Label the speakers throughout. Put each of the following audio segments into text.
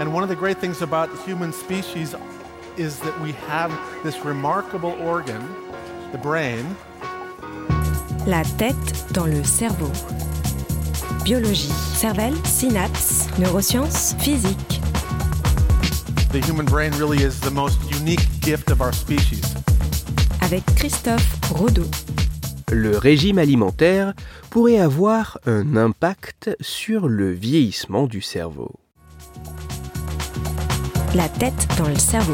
Speaker 1: And one of the great things about the human species is that we have this remarkable organ, the brain.
Speaker 2: La tête dans le cerveau. Biologie, cervelle, synapses, neurosciences, physique.
Speaker 1: The human brain really is the most unique gift of our species.
Speaker 2: Avec Christophe Rodeau.
Speaker 3: Le régime alimentaire pourrait avoir un impact sur le vieillissement du cerveau.
Speaker 2: La tête dans le cerveau.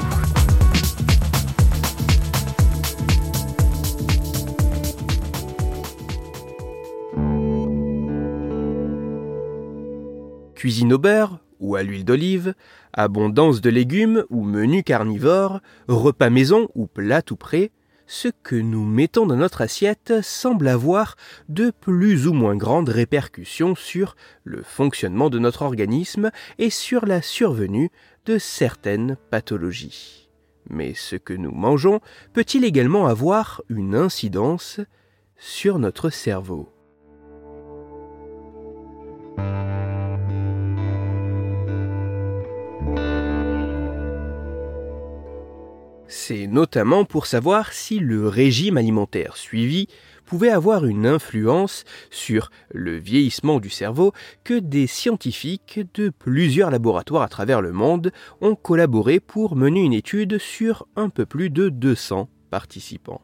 Speaker 3: Cuisine au beurre ou à l'huile d'olive, abondance de légumes ou menu carnivore, repas maison ou plat tout prêt, ce que nous mettons dans notre assiette semble avoir de plus ou moins grandes répercussions sur le fonctionnement de notre organisme et sur la survenue certaines pathologies. Mais ce que nous mangeons peut-il également avoir une incidence sur notre cerveau? C'est notamment pour savoir si le régime alimentaire suivi pouvait avoir une influence sur le vieillissement du cerveau que des scientifiques de plusieurs laboratoires à travers le monde ont collaboré pour mener une étude sur un peu plus de 200 participants.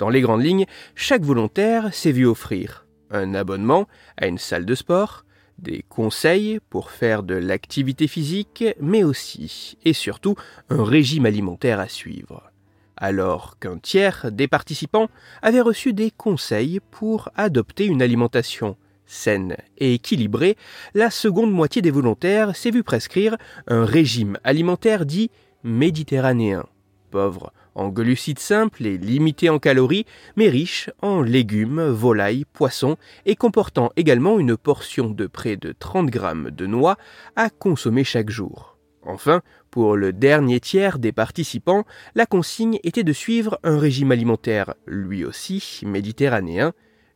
Speaker 3: Dans les grandes lignes, chaque volontaire s'est vu offrir un abonnement à une salle de sport, des conseils pour faire de l'activité physique, mais aussi et surtout un régime alimentaire à suivre. Alors qu'un tiers des participants avaient reçu des conseils pour adopter une alimentation saine et équilibrée, la seconde moitié des volontaires s'est vue prescrire un régime alimentaire dit méditerranéen, pauvre en glucides simples et limité en calories, mais riche en légumes, volailles, poissons et comportant également une portion de près de 30 grammes de noix à consommer chaque jour. Enfin, pour le dernier tiers des participants, la consigne était de suivre un régime alimentaire, lui aussi méditerranéen,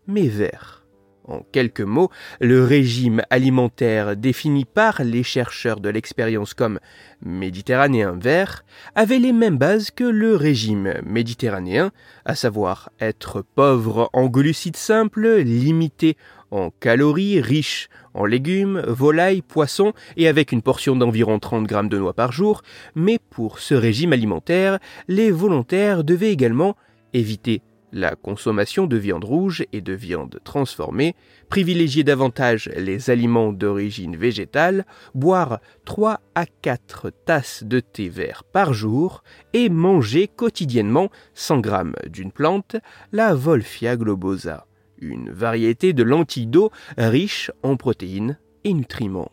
Speaker 3: mais vert. En quelques mots, le régime alimentaire défini par les chercheurs de l'expérience comme méditerranéen vert avait les mêmes bases que le régime méditerranéen, à savoir être pauvre en glucides simples, limité en calories, riche en légumes, volailles, poissons et avec une portion d'environ 30 grammes de noix par jour, mais pour ce régime alimentaire, les volontaires devaient également éviter la consommation de viande rouge et de viande transformée, privilégier davantage les aliments d'origine végétale, boire 3 à 4 tasses de thé vert par jour et manger quotidiennement 100 grammes d'une plante, la Wolfia globosa, une variété de lentilles d'eau riche en protéines et nutriments.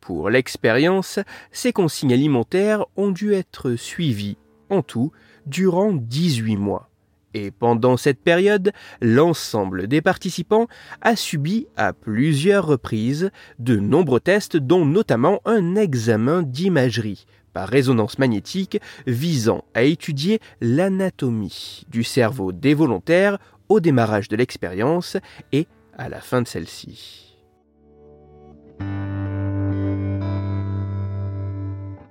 Speaker 3: Pour l'expérience, ces consignes alimentaires ont dû être suivies en tout durant 18 mois et pendant cette période, l'ensemble des participants a subi à plusieurs reprises de nombreux tests dont notamment un examen d'imagerie par résonance magnétique visant à étudier l'anatomie du cerveau des volontaires au démarrage de l'expérience et à la fin de celle-ci.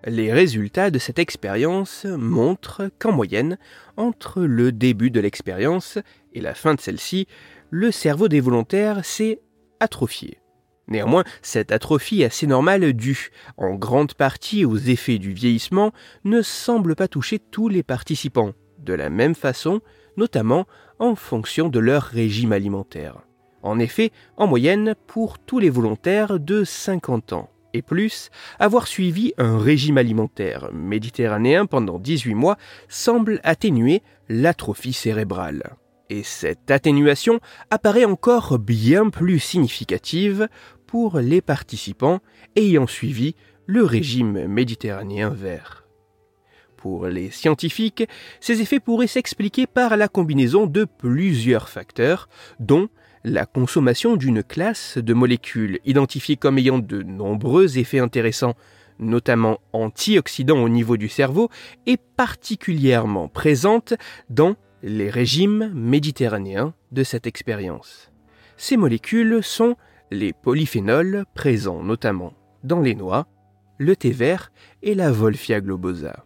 Speaker 3: Les résultats de cette expérience montrent qu'en moyenne, entre le début de l'expérience et la fin de celle-ci, le cerveau des volontaires s'est atrophié. Néanmoins, cette atrophie assez normale due en grande partie aux effets du vieillissement ne semble pas toucher tous les participants, de la même façon, notamment en fonction de leur régime alimentaire. En effet, en moyenne, pour tous les volontaires de 50 ans, et plus, avoir suivi un régime alimentaire méditerranéen pendant 18 mois semble atténuer l'atrophie cérébrale. Et cette atténuation apparaît encore bien plus significative pour les participants ayant suivi le régime méditerranéen vert. Pour les scientifiques, ces effets pourraient s'expliquer par la combinaison de plusieurs facteurs, dont la consommation d'une classe de molécules identifiées comme ayant de nombreux effets intéressants, notamment antioxydants au niveau du cerveau, est particulièrement présente dans les régimes méditerranéens de cette expérience. Ces molécules sont les polyphénols présents notamment dans les noix le thé vert et la Wolfia globosa.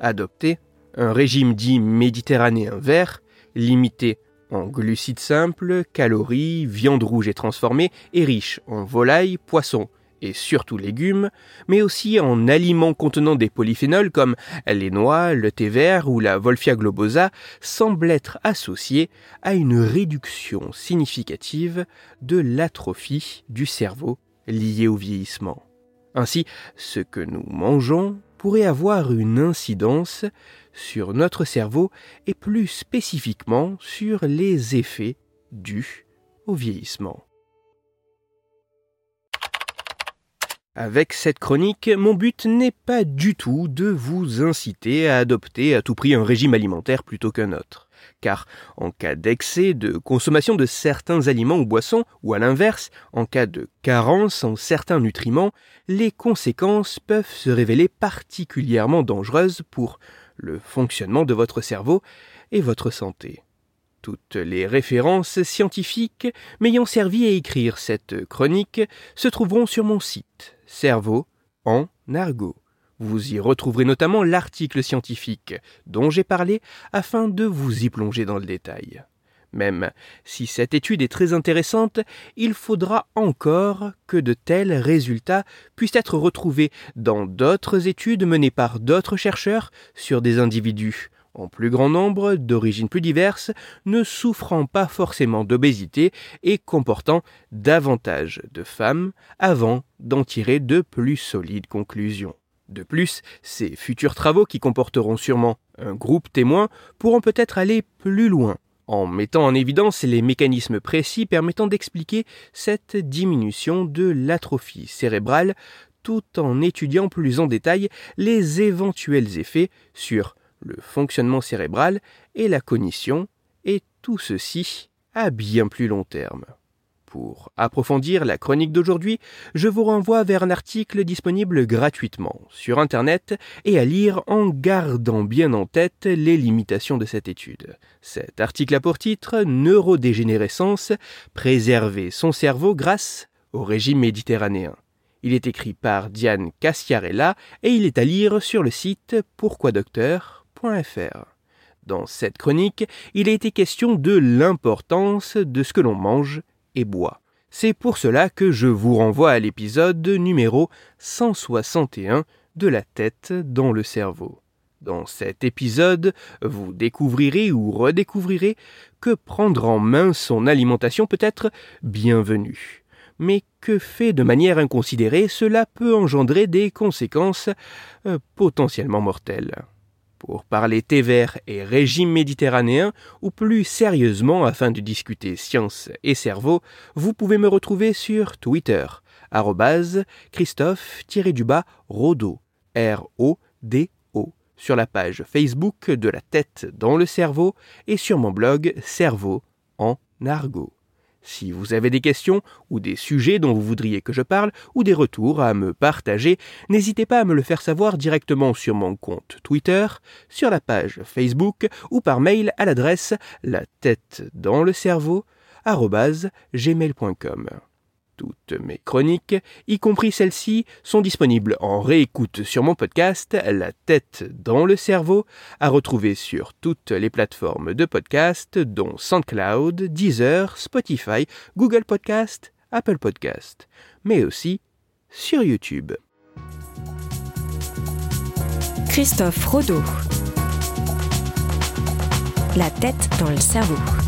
Speaker 3: Adopter un régime dit méditerranéen vert, limité en glucides simples, calories, viande rouge et transformée, et riche en volailles, poissons et surtout légumes, mais aussi en aliments contenant des polyphénols comme les noix, le thé vert ou la Wolfia globosa, semble être associé à une réduction significative de l'atrophie du cerveau liée au vieillissement. Ainsi, ce que nous mangeons pourrait avoir une incidence sur notre cerveau et plus spécifiquement sur les effets dus au vieillissement. Avec cette chronique, mon but n'est pas du tout de vous inciter à adopter à tout prix un régime alimentaire plutôt qu'un autre. Car en cas d'excès de consommation de certains aliments ou boissons, ou à l'inverse, en cas de carence en certains nutriments, les conséquences peuvent se révéler particulièrement dangereuses pour le fonctionnement de votre cerveau et votre santé. Toutes les références scientifiques m'ayant servi à écrire cette chronique se trouveront sur mon site Cerveau en argot. Vous y retrouverez notamment l'article scientifique dont j'ai parlé afin de vous y plonger dans le détail. Même si cette étude est très intéressante, il faudra encore que de tels résultats puissent être retrouvés dans d'autres études menées par d'autres chercheurs sur des individus en plus grand nombre, d'origines plus diverses, ne souffrant pas forcément d'obésité et comportant davantage de femmes avant d'en tirer de plus solides conclusions. De plus, ces futurs travaux qui comporteront sûrement un groupe témoin pourront peut-être aller plus loin en mettant en évidence les mécanismes précis permettant d'expliquer cette diminution de l'atrophie cérébrale tout en étudiant plus en détail les éventuels effets sur le fonctionnement cérébral et la cognition, et tout ceci à bien plus long terme. Pour approfondir la chronique d'aujourd'hui, je vous renvoie vers un article disponible gratuitement sur Internet et à lire en gardant bien en tête les limitations de cette étude. Cet article a pour titre Neurodégénérescence, préserver son cerveau grâce au régime méditerranéen. Il est écrit par Diane Cassiarella et il est à lire sur le site Pourquoi Docteur dans cette chronique, il a été question de l'importance de ce que l'on mange et boit. C'est pour cela que je vous renvoie à l'épisode numéro 161 de la tête dans le cerveau. Dans cet épisode, vous découvrirez ou redécouvrirez que prendre en main son alimentation peut être bienvenu. Mais que fait de manière inconsidérée, cela peut engendrer des conséquences euh, potentiellement mortelles pour parler thé vert et régime méditerranéen, ou plus sérieusement afin de discuter science et cerveau, vous pouvez me retrouver sur Twitter, Christophe-Rodo, R-O-D-O, sur la page Facebook de la tête dans le cerveau et sur mon blog Cerveau en argot. Si vous avez des questions ou des sujets dont vous voudriez que je parle ou des retours à me partager, n'hésitez pas à me le faire savoir directement sur mon compte Twitter, sur la page Facebook ou par mail à l'adresse la tête dans le cerveau gmail.com. Toutes mes chroniques, y compris celles-ci, sont disponibles en réécoute sur mon podcast La tête dans le cerveau, à retrouver sur toutes les plateformes de podcast dont SoundCloud, Deezer, Spotify, Google Podcast, Apple Podcast, mais aussi sur YouTube.
Speaker 2: Christophe Rodeau. La tête dans le cerveau.